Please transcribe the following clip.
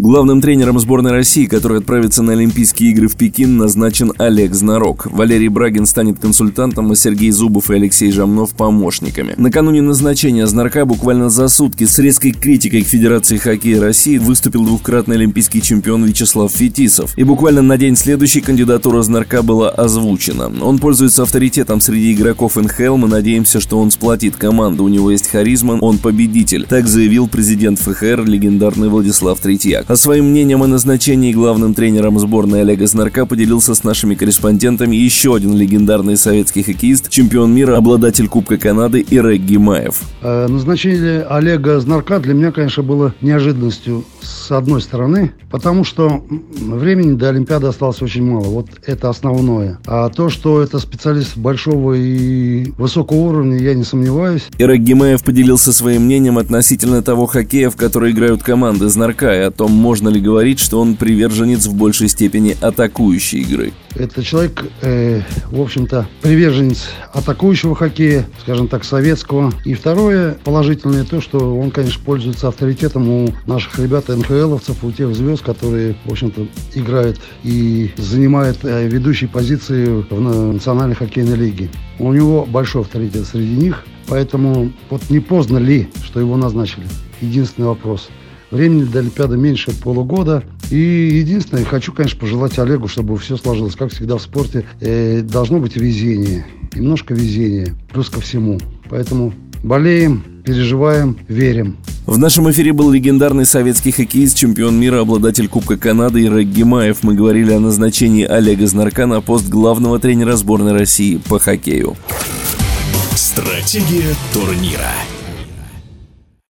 Главным тренером сборной России, который отправится на Олимпийские игры в Пекин, назначен Олег Знарок. Валерий Брагин станет консультантом, а Сергей Зубов и Алексей Жамнов – помощниками. Накануне назначения Знарка буквально за сутки с резкой критикой к Федерации хоккея России выступил двукратный олимпийский чемпион Вячеслав Фетисов. И буквально на день следующий кандидатура Знарка была озвучена. Он пользуется авторитетом среди игроков НХЛ, мы надеемся, что он сплотит команду, у него есть харизма, он победитель. Так заявил президент ФХР, легендарный Владислав Третьяк. А своим мнением о назначении главным тренером сборной Олега Знарка поделился с нашими корреспондентами еще один легендарный советский хоккеист, чемпион мира, обладатель Кубка Канады Ирек Гимаев. Э, назначение Олега Знарка для меня, конечно, было неожиданностью с одной стороны, потому что времени до Олимпиады осталось очень мало. Вот это основное. А то, что это специалист большого и высокого уровня, я не сомневаюсь. Ирек Гимаев поделился своим мнением относительно того хоккея, в который играют команды Знарка, и о том, можно ли говорить, что он приверженец в большей степени атакующей игры. Это человек, э, в общем-то, приверженец атакующего хоккея, скажем так, советского. И второе положительное то, что он, конечно, пользуется авторитетом у наших ребят НХЛовцев, у тех звезд, которые, в общем-то, играют и занимают э, ведущие позиции в Национальной хоккейной лиге. У него большой авторитет среди них, поэтому вот не поздно ли, что его назначили? Единственный вопрос – Времени до Олимпиады меньше полугода. И единственное, хочу, конечно, пожелать Олегу, чтобы все сложилось. Как всегда в спорте, э, должно быть везение. Немножко везения. Плюс ко всему. Поэтому болеем, переживаем, верим. В нашем эфире был легендарный советский хоккеист, чемпион мира, обладатель Кубка Канады Ирек Гимаев. Мы говорили о назначении Олега Знарка на пост главного тренера сборной России по хоккею. Стратегия турнира.